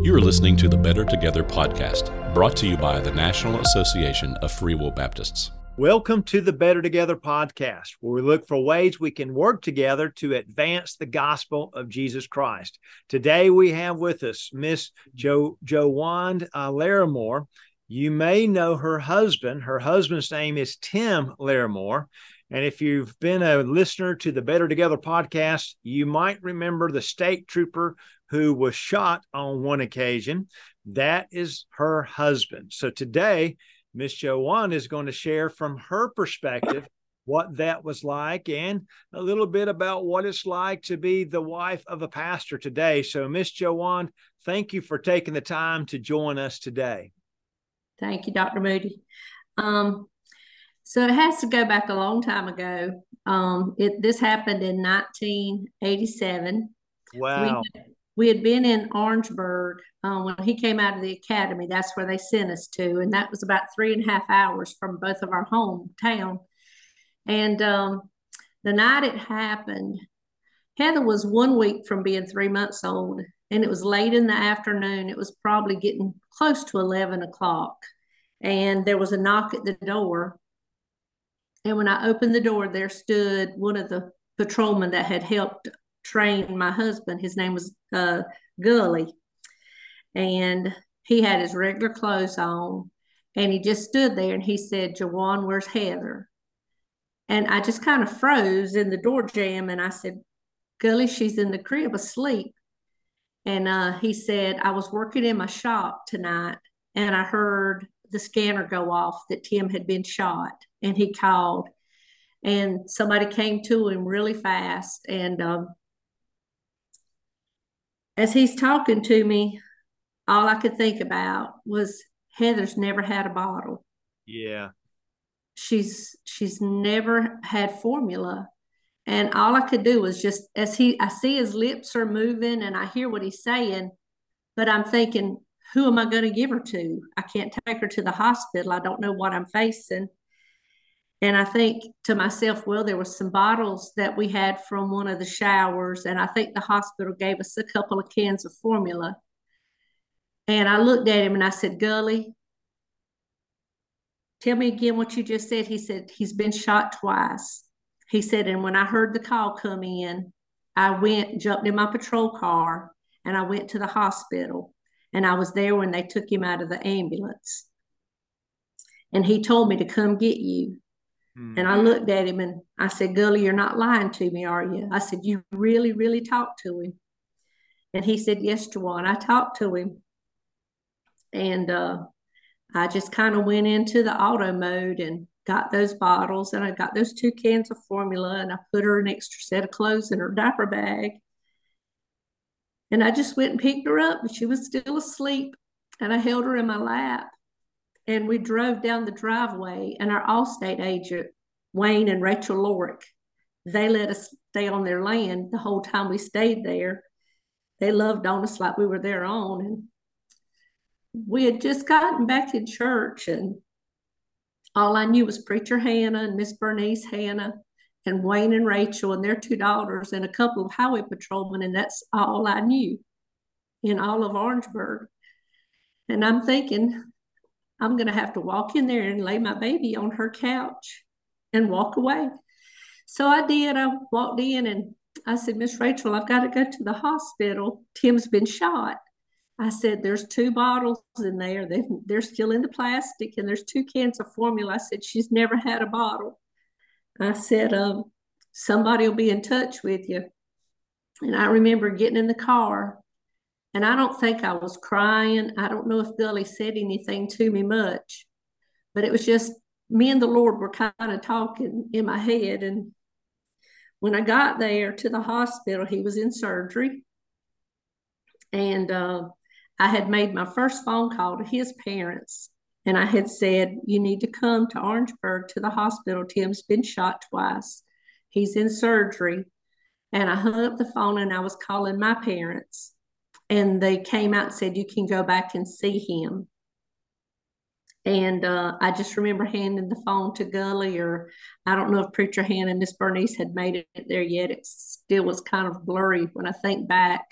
You are listening to the Better Together podcast, brought to you by the National Association of Free Will Baptists. Welcome to the Better Together podcast, where we look for ways we can work together to advance the gospel of Jesus Christ. Today we have with us Miss Jo Jowand uh, Larrimore. You may know her husband. Her husband's name is Tim Larrimore. And if you've been a listener to the Better Together podcast, you might remember the state trooper who was shot on one occasion. That is her husband. So today, Miss Jowand is going to share from her perspective what that was like and a little bit about what it's like to be the wife of a pastor today. So, Miss Jowand, thank you for taking the time to join us today. Thank you, Dr. Moody. Um, so it has to go back a long time ago. Um, it this happened in 1987. Wow. We, we had been in Orangeburg uh, when he came out of the academy. That's where they sent us to, and that was about three and a half hours from both of our hometown. And um, the night it happened, Heather was one week from being three months old, and it was late in the afternoon. It was probably getting close to 11 o'clock. And there was a knock at the door. And when I opened the door, there stood one of the patrolmen that had helped train my husband. His name was uh, Gully. And he had his regular clothes on. And he just stood there and he said, Jowand, where's Heather? And I just kind of froze in the door jamb. And I said, Gully, she's in the crib asleep. And uh, he said, I was working in my shop tonight and I heard the scanner go off that Tim had been shot. And he called and somebody came to him really fast. And um, as he's talking to me, all I could think about was Heather's never had a bottle. Yeah. She's she's never had formula. And all I could do was just as he I see his lips are moving and I hear what he's saying, but I'm thinking, who am I going to give her to? I can't take her to the hospital. I don't know what I'm facing. And I think to myself, well, there was some bottles that we had from one of the showers, and I think the hospital gave us a couple of cans of formula. And I looked at him and I said, Gully, tell me again what you just said. He said, he's been shot twice. He said, and when I heard the call come in, I went, jumped in my patrol car, and I went to the hospital. And I was there when they took him out of the ambulance. And he told me to come get you. And I mm-hmm. looked at him and I said, Gully, you're not lying to me, are you? I said, You really, really talked to him. And he said, Yes, Jowand. I talked to him. And uh, I just kind of went into the auto mode and got those bottles and I got those two cans of formula and I put her an extra set of clothes in her diaper bag. And I just went and picked her up, but she was still asleep. And I held her in my lap and we drove down the driveway and our allstate agent wayne and rachel lorick they let us stay on their land the whole time we stayed there. They loved on us like we were their own and we had just gotten back in church and all i knew was preacher hannah and miss bernice hannah and wayne and rachel and their two daughters and a couple of highway patrolmen and that's all i knew in all of orangeburg. And i'm thinking I'm going to have to walk in there and lay my baby on her couch and walk away. So I did. I walked in and I said, Miss Rachel, I've got to go to the hospital. Tim's been shot. I said, There's two bottles in there. they they're still in the plastic, and there's two cans of formula. I said, She's never had a bottle. I said, um, Somebody will be in touch with you. And I remember getting in the car and I don't think I was crying. I don't know if Gully said anything to me much, but it was just me and the Lord were kind of talking in my head. And when I got there to the hospital, he was in surgery. And uh, I had made my first phone call to his parents. And I had said, You need to come to Orangeburg to the hospital. Tim's been shot twice. He's in surgery. And I hung up the phone and I was calling my parents and they came out and said you can go back and see him and uh, I just remember handing the phone to Gully, or I don't know if Preacher Han and Miss Bernice had made it there yet. It still was kind of blurry when I think back.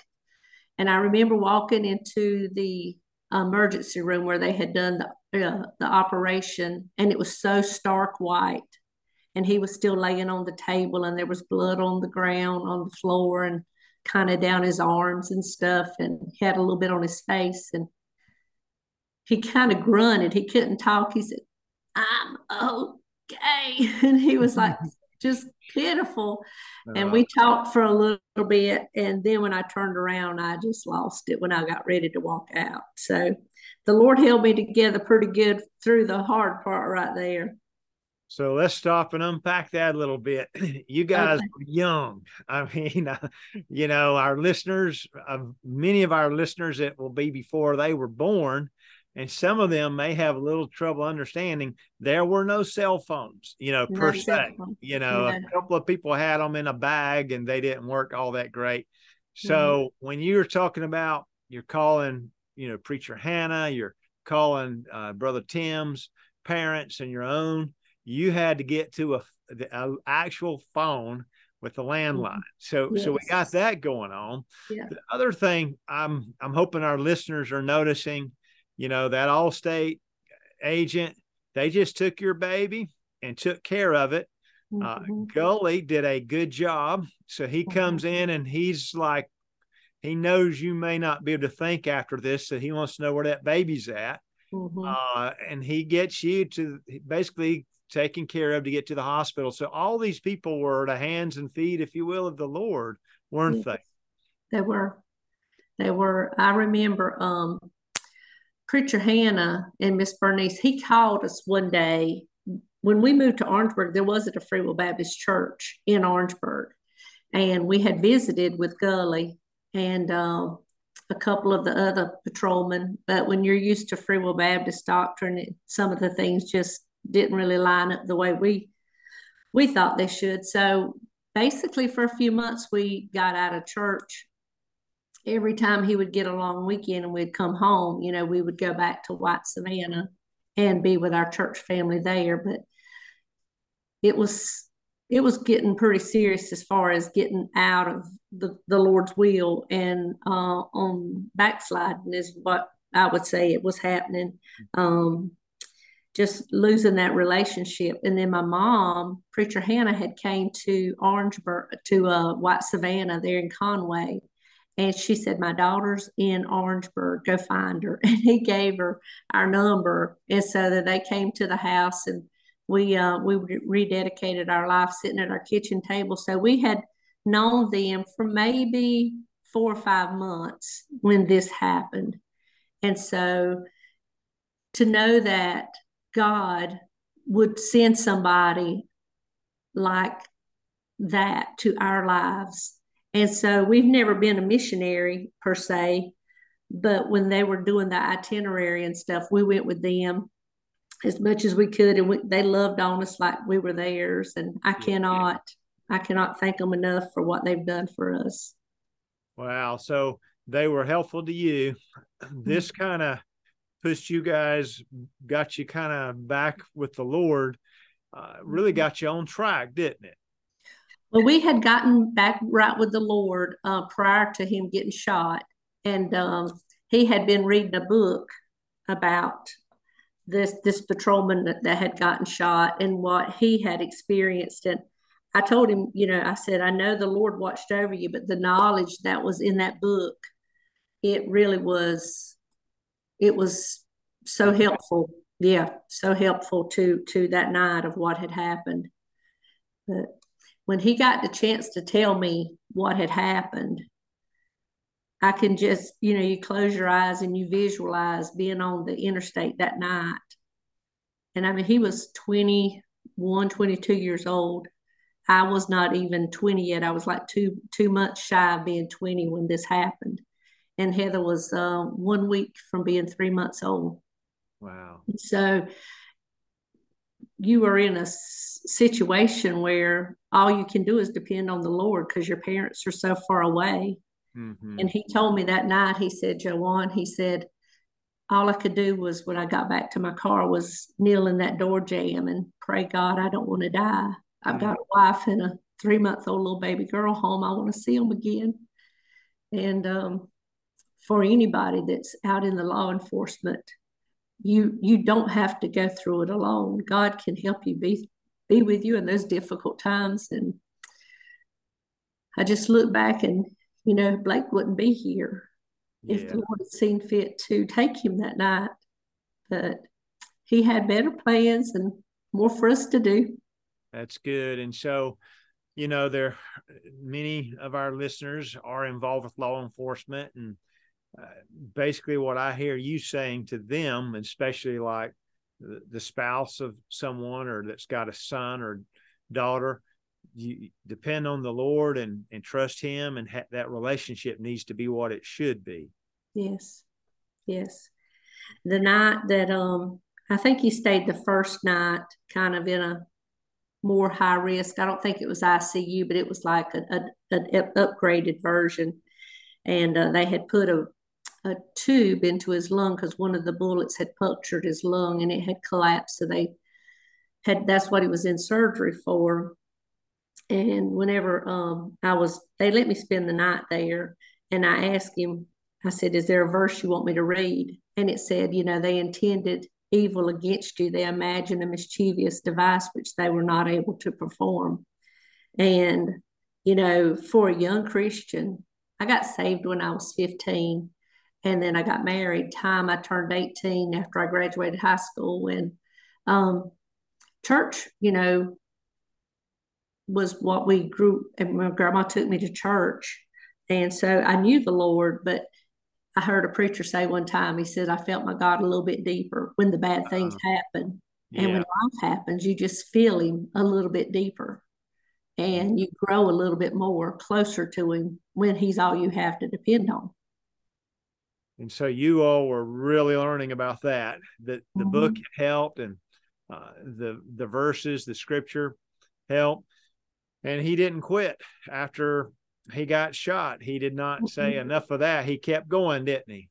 And I remember walking into the emergency room where they had done the, uh, the operation, and it was so stark white. And he was still laying on the table, and there was blood on the ground, on the floor, and kind of down his arms and stuff, and had a little bit on his face. And he kind of grunted. He couldn't talk. He said, I'm okay. And he was like, just pitiful. And we uh. talked for a little bit. And then when I turned around, I just lost it when I got ready to walk out. So the Lord held me together pretty good through the hard part right there. So let's stop and unpack that a little bit. You guys okay. young. I mean, uh, you know, our listeners, uh, many of our listeners it will be before they were born, and some of them may have a little trouble understanding there were no cell phones you know per se you know a couple of people had them in a bag and they didn't work all that great so mm-hmm. when you're talking about you're calling you know preacher hannah you're calling uh, brother tim's parents and your own you had to get to a, a actual phone with the landline. Mm-hmm. So yes. so we got that going on. Yeah. The other thing I'm I'm hoping our listeners are noticing you know, that Allstate agent, they just took your baby and took care of it. Uh, mm-hmm. Uh, Gully did a good job. So he mm-hmm. comes in and he's like, he knows you may not be able to think after this, so he wants to know where that baby's at. Mm-hmm. Uh, and he gets you to basically taken care of to get to the hospital. So all these people were the hands and feet, if you will, of the Lord, weren't yes. they? They were. They were. I remember um, Preacher Hannah and Miss Bernice, he called us one day when we moved to Orangeburg. There wasn't a Free Will Baptist church in Orangeburg, and we had visited with Gully and uh, a couple of the other patrolmen. But when you're used to Free Will Baptist doctrine, it, some of the things just didn't really line up the way we we thought they should. So basically, for a few months, we got out of church every time he would get a long weekend and we'd come home, you know, we would go back to White Savannah and be with our church family there. But it was it was getting pretty serious as far as getting out of the, the Lord's will and uh, on backsliding is what I would say it was happening. Um, just losing that relationship. And then my mom, Preacher Hannah, had came to Orangeburg to uh, White Savannah there in Conway and she said, My daughter's in Orangeburg, go find her. And he gave her our number. And so that they came to the house and we uh, we rededicated our life sitting at our kitchen table. So we had known them for maybe four or five months when this happened. And so to know that God would send somebody like that to our lives and so we've never been a missionary per se, but when they were doing the itinerary and stuff, we went with them as much as we could, and we, they loved on us like we were theirs. And I cannot, I cannot thank them enough for what they've done for us. Wow! So they were helpful to you. This mm-hmm. kind of pushed you guys, got you kind of back with the Lord. Uh, really mm-hmm. got you on track, didn't it? Well, we had gotten back right with the Lord uh, prior to him getting shot, and um, he had been reading a book about this this patrolman that, that had gotten shot and what he had experienced. And I told him, you know, I said, I know the Lord watched over you, but the knowledge that was in that book, it really was, it was so helpful. Yeah, so helpful to to that night of what had happened. But when he got the chance to tell me what had happened, I can just, you know, you close your eyes and you visualize being on the interstate that night. And I mean, he was 21, 22 years old. I was not even 20 yet. I was like two two months shy of being 20 when this happened. And Heather was uh, one week from being three months old. Wow. So you are in a situation where all you can do is depend on the Lord because your parents are so far away. Mm-hmm. And he told me that night, he said, Jowand, he said, all I could do was when I got back to my car was kneel in that door jamb and pray, God, I don't want to die. I've mm-hmm. got a wife and a three month old little baby girl home. I want to see them again. And um, for anybody that's out in the law enforcement. You you don't have to go through it alone. God can help you be be with you in those difficult times. And I just look back and you know Blake wouldn't be here yeah. if the Lord had seen fit to take him that night. But he had better plans and more for us to do. That's good. And so, you know, there many of our listeners are involved with law enforcement, and uh, basically, what I hear you saying to them, especially like the, the spouse of someone or that's got a son or daughter, you depend on the Lord and and trust Him, and ha- that relationship needs to be what it should be. Yes, yes. The night that um, I think he stayed the first night, kind of in a more high risk. I don't think it was ICU, but it was like a, a an upgraded version, and uh, they had put a a tube into his lung because one of the bullets had punctured his lung and it had collapsed. So they had that's what he was in surgery for. And whenever um, I was, they let me spend the night there, and I asked him, I said, "Is there a verse you want me to read?" And it said, you know, they intended evil against you. They imagined a mischievous device which they were not able to perform. And you know, for a young Christian, I got saved when I was 15 and then I got married. Time I turned 18 after I graduated high school, and um, church, you know, was what we grew. And my grandma took me to church, and so I knew the Lord. But I heard a preacher say one time, he said, "I felt my God a little bit deeper when the bad things uh, happen." Yeah. And when life happens, you just feel him a little bit deeper and you grow a little bit more closer to him when he's all you have to depend on. And so you all were really learning about that. That the mm-hmm. book helped, and uh, the the verses, the scripture helped. And he didn't quit after he got shot. He did not mm-hmm. say enough of that. He kept going, didn't he?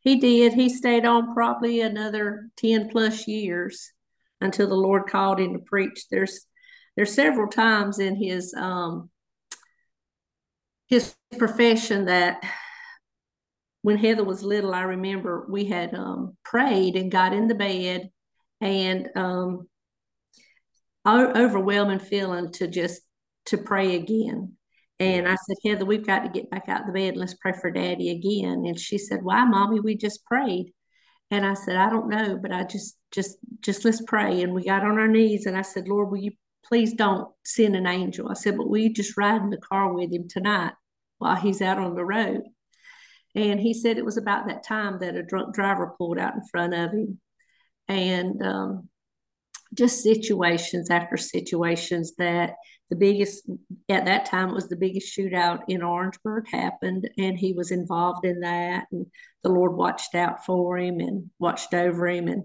He did. He stayed on probably another ten plus years until the Lord called him to preach. There's there's several times in his um his profession that when Heather was little, I remember we had um, prayed and got in the bed and um, overwhelming feeling to just to pray again. And I said, Heather, we've got to get back out of the bed. and Let's pray for daddy again. And she said, Why, mommy? We just prayed. And I said, I don't know, but I just, just, just let's pray. And we got on our knees and I said, Lord, will you please don't send an angel? I said, but you just ride in the car with him tonight while he's out on the road? And he said it was about that time that a drunk driver pulled out in front of him. And um, just situations after situations that the biggest, at that time, it was the biggest shootout in Orangeburg happened. And he was involved in that. And the Lord watched out for him and watched over him. And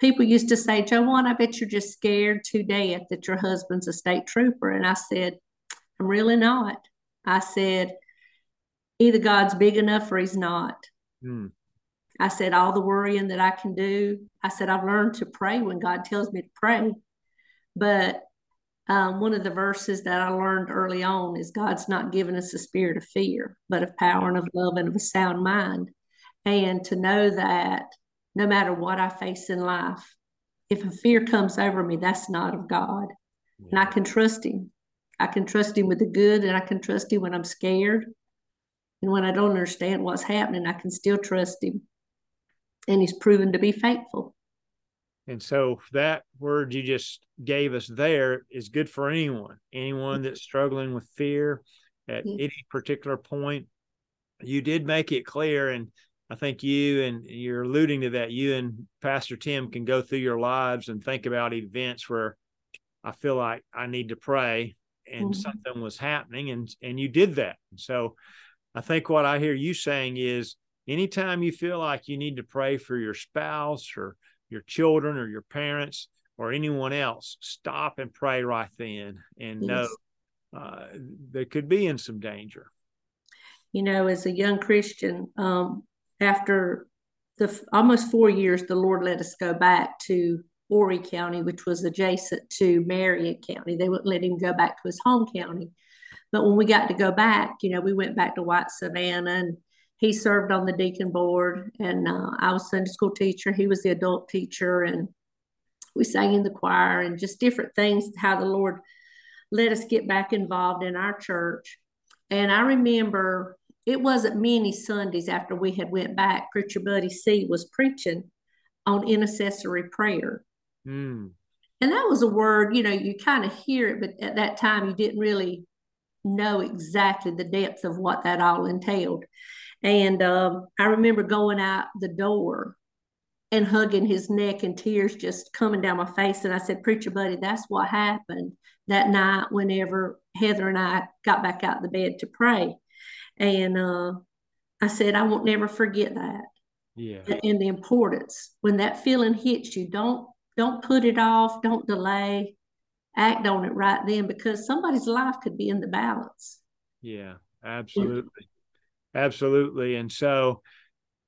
people used to say, Jowand, I bet you're just scared to death that your husband's a state trooper. And I said, I'm really not. I said, either God's big enough or he's not. Mm. I said, all the worrying that I can do, I said, I've learned to pray when God tells me to pray. But um, one of the verses that I learned early on is God's not given us a spirit of fear, but of power and of love and of a sound mind. And to know that no matter what I face in life, if a fear comes over me, that's not of God. Yeah. And I can trust Him. I can trust Him with the good, and I can trust Him when I'm scared. And when I don't understand what's happening, I can still trust him. And he's proven to be faithful. And so that word you just gave us there is good for anyone, anyone that's struggling with fear at any particular point. You did make it clear, and I think you and you're alluding to that. You and Pastor Tim can go through your lives and think about events where I feel like I need to pray and mm-hmm. something was happening, and and you did that. So I think what I hear you saying is anytime you feel like you need to pray for your spouse or your children or your parents or anyone else, stop and pray right then and yes. know uh, they could be in some danger. You know, as a young Christian, um, after the almost four years, the Lord let us go back to Horry County, which was adjacent to Marion County. They wouldn't let him go back to his home county. But when we got to go back, you know, we went back to White Savannah and he served on the deacon board, and uh, I was Sunday school teacher. He was the adult teacher, and we sang in the choir and just different things. How the Lord let us get back involved in our church. And I remember it wasn't many Sundays after we had went back. Preacher Buddy C was preaching on intercessory prayer. Mm. And that was a word, you know, you kind of hear it, but at that time you didn't really know exactly the depth of what that all entailed. And um, I remember going out the door and hugging his neck and tears just coming down my face. And I said, Preacher Buddy, that's what happened that night whenever Heather and I got back out of the bed to pray. And uh, I said, I won't never forget that. Yeah. And the importance when that feeling hits you, don't don't put it off, don't delay, act on it right then because somebody's life could be in the balance. Yeah, absolutely. Absolutely. And so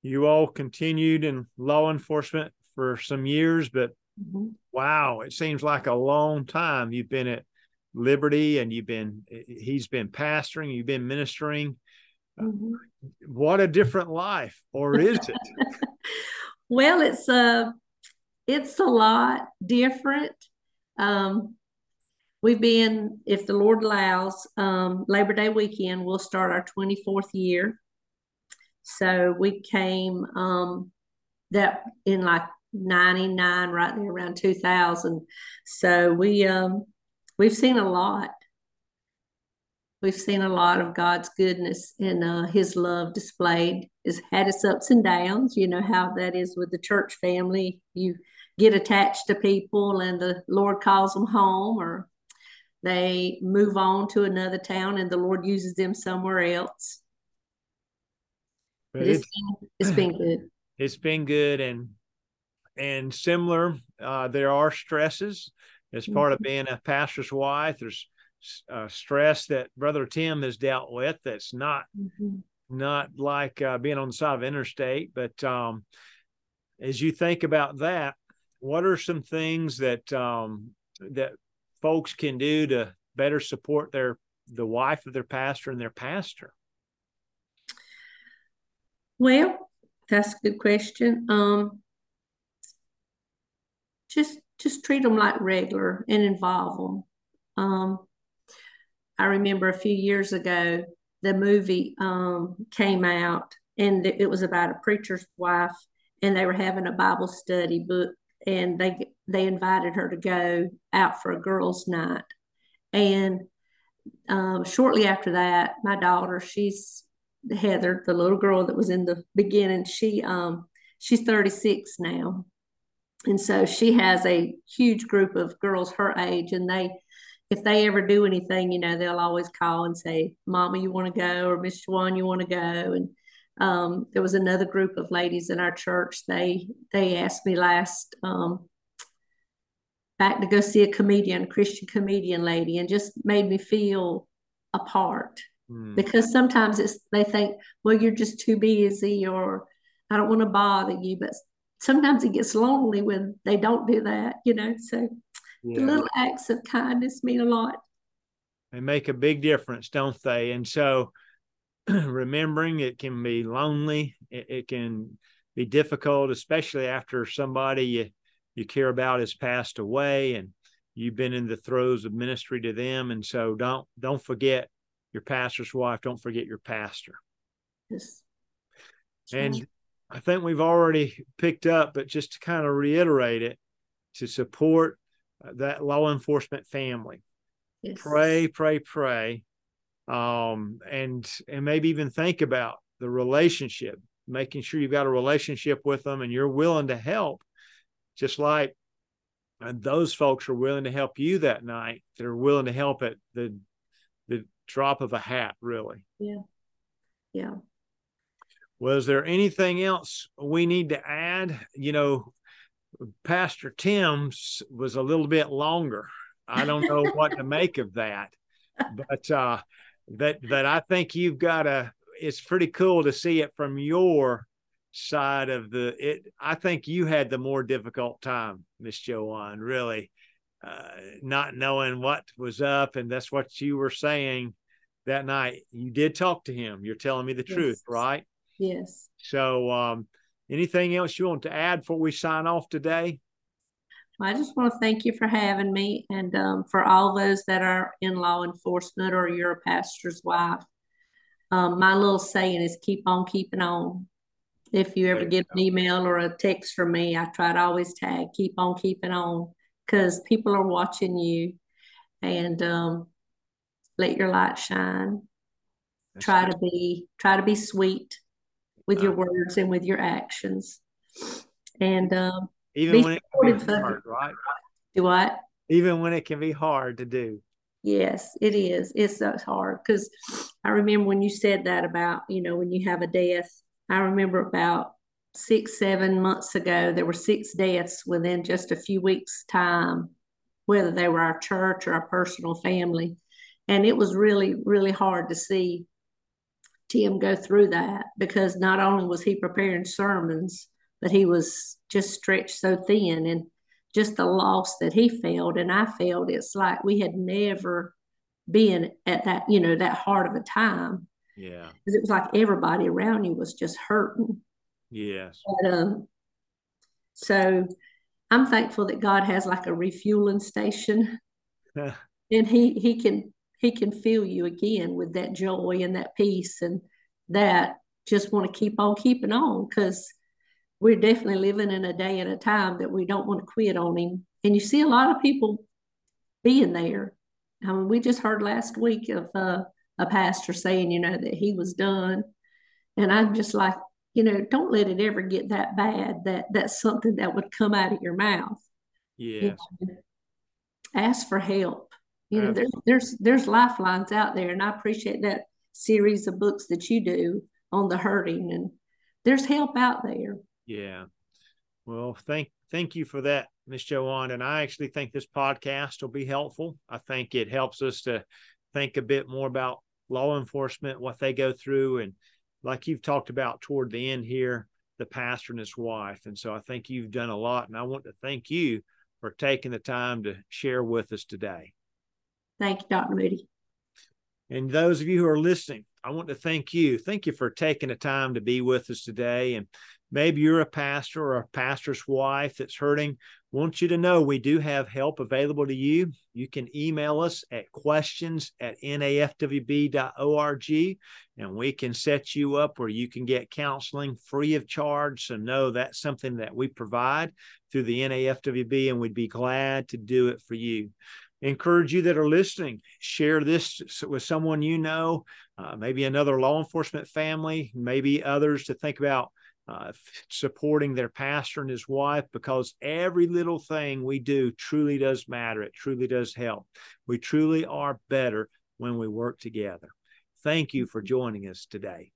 you all continued in law enforcement for some years, but mm-hmm. wow, it seems like a long time. You've been at Liberty and you've been, he's been pastoring, you've been ministering. Mm-hmm. What a different life, or is it? well, it's a, it's a lot different. Um, we've been, if the Lord allows, um, Labor Day weekend, we'll start our 24th year. So we came um, that in like 99, right there around 2000. So we, um, we've seen a lot. We've seen a lot of God's goodness and uh, His love displayed. Has had its ups and downs. You know how that is with the church family. You get attached to people, and the Lord calls them home, or they move on to another town and the Lord uses them somewhere else. But it's, it's, been, it's been good. It's been good and and similar. Uh, there are stresses as part mm-hmm. of being a pastor's wife. There's uh, stress that Brother Tim has dealt with. That's not mm-hmm. not like uh, being on the side of interstate. But um, as you think about that, what are some things that um, that folks can do to better support their the wife of their pastor and their pastor? Well, that's a good question. Um, just just treat them like regular and involve them. Um, I remember a few years ago the movie um, came out and it was about a preacher's wife and they were having a Bible study book and they they invited her to go out for a girls' night. And um, shortly after that, my daughter, she's Heather, the little girl that was in the beginning, she um, she's 36 now. And so she has a huge group of girls her age, and they, if they ever do anything, you know, they'll always call and say, "Mama, you want to go?" or "Miss Jowand, you want to go?" And um, there was another group of ladies in our church. They they asked me last um, back to go see a comedian, a Christian comedian lady, and just made me feel a part. Mm. Because sometimes it's they think, well, you're just too busy, or I don't want to bother you. But sometimes it gets lonely when they don't do that, you know. So yeah. the little acts of kindness mean a lot. They make a big difference, don't they? And so remembering it can be lonely it, it, can be difficult especially after somebody you, you care about has passed away and you've been in the throes of ministry to them. And so don't don't forget your pastor's wife. Don't forget your pastor. Yes. And i think we've already picked up but just to kind of reiterate it to support uh, that law enforcement family. Yes. pray pray pray. Um, and and maybe even think about the relationship, making sure you've got a relationship with them and you're willing to help, just like those folks are willing to help you that night. They're willing to help at the the drop of a hat, really. Yeah, yeah. Was there anything else we need to add? You know, Pastor Tim's was a little bit longer. I don't know what to make of that, but uh, that that I think you've got a. It's pretty cool to see it from your side of the. It. I think you had the more difficult time, Miss Jowand. Really, uh, not knowing what was up, and that's what you were saying that night. You did talk to him. You're telling me the yes. truth, right? Yes. So, um, anything else you want to add before we sign off today? I just want to thank you for having me and um, for all those that are in law enforcement or you're a pastor's wife. Um, my little saying is keep on keeping on. If you ever get an email or a text from me, I try to always tag keep on keeping on because people are watching you and um, let your light shine. That's try good. to be try to be sweet with your words and with your actions. And um, even when it can be hard, right? Do what? Even when it can be hard to do. Yes, it is. It's so hard because I remember when you said that about, you know, when you have a death. I remember about six, seven months ago, there were six deaths within just a few weeks' time, whether they were our church or our personal family. And it was really, really hard to see Tim go through that because not only was he preparing sermons, but he was just stretched so thin and just the loss that he felt and I felt it's like we had never been at that you know that hard of a time yeah. Because it was like everybody around you was just hurting. Yes. But, um, so I'm thankful that God has like a refueling station. And he he can he can fill you again with that joy and that peace and that. Just want to keep on keeping on because we're definitely living in a day and a time that we don't want to quit on him. And you see a lot of people being there. I mean, we just heard last week of uh, a pastor saying, you know, that he was done. And I'm just like, you know, don't let it ever get that bad that that's something that would come out of your mouth. Yeah. You know, ask for help. You know, there's there's there's lifelines out there, and I appreciate that series of books that you do on the hurting, and there's help out there. Yeah. Well, thank thank you for that, Miss Jowand. And I actually think this podcast will be helpful. I think it helps us to think a bit more about law enforcement, what they go through, and like you've talked about toward the end here, the pastor and his wife. And so I think you've done a lot. And I want to thank you for taking the time to share with us today. Thank you, Dr. Moody. And those of you who are listening, I want to thank you. Thank you for taking the time to be with us today. And maybe you're a pastor or a pastor's wife that's hurting. Want you to know we do have help available to you. You can email us at questions at nafwb.org and we can set you up where you can get counseling free of charge. So, know that's something that we provide through the NAFWB, and we'd be glad to do it for you encourage you that are listening share this with someone you know uh, maybe another law enforcement family maybe others to think about uh, supporting their pastor and his wife because every little thing we do truly does matter. It truly does help. We truly are better when we work together. Thank you for joining us today